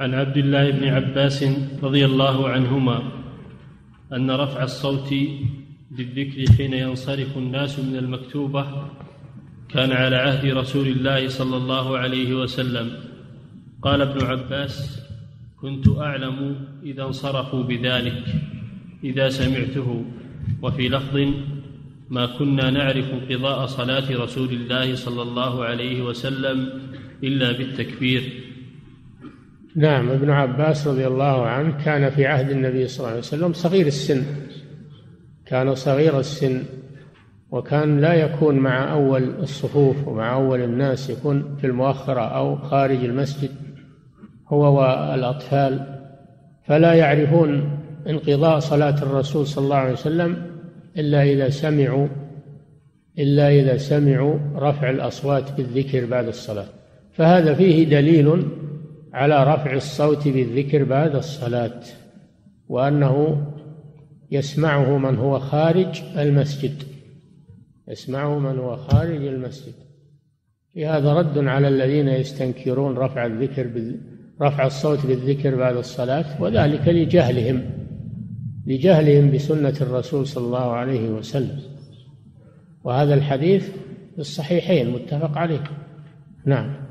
عن عبد الله بن عباس رضي الله عنهما أن رفع الصوت بالذكر حين ينصرف الناس من المكتوبة كان على عهد رسول الله صلى الله عليه وسلم. قال ابن عباس كنت أعلم إذا انصرفوا بذلك إذا سمعته وفي لفظ ما كنا نعرف انقضاء صلاة رسول الله صلى الله عليه وسلم إلا بالتكبير. نعم ابن عباس رضي الله عنه كان في عهد النبي صلى الله عليه وسلم صغير السن كان صغير السن وكان لا يكون مع أول الصفوف ومع أول الناس يكون في المؤخرة أو خارج المسجد هو والأطفال فلا يعرفون انقضاء صلاة الرسول صلى الله عليه وسلم إلا إذا سمعوا إلا إذا سمعوا رفع الأصوات بالذكر بعد الصلاة فهذا فيه دليل على رفع الصوت بالذكر بعد الصلاة وأنه يسمعه من هو خارج المسجد يسمعه من هو خارج المسجد. في هذا رد على الذين يستنكرون رفع الذكر رفع الصوت بالذكر بعد الصلاة وذلك لجهلهم لجهلهم بسنة الرسول صلى الله عليه وسلم. وهذا الحديث في الصحيحين متفق عليه. نعم.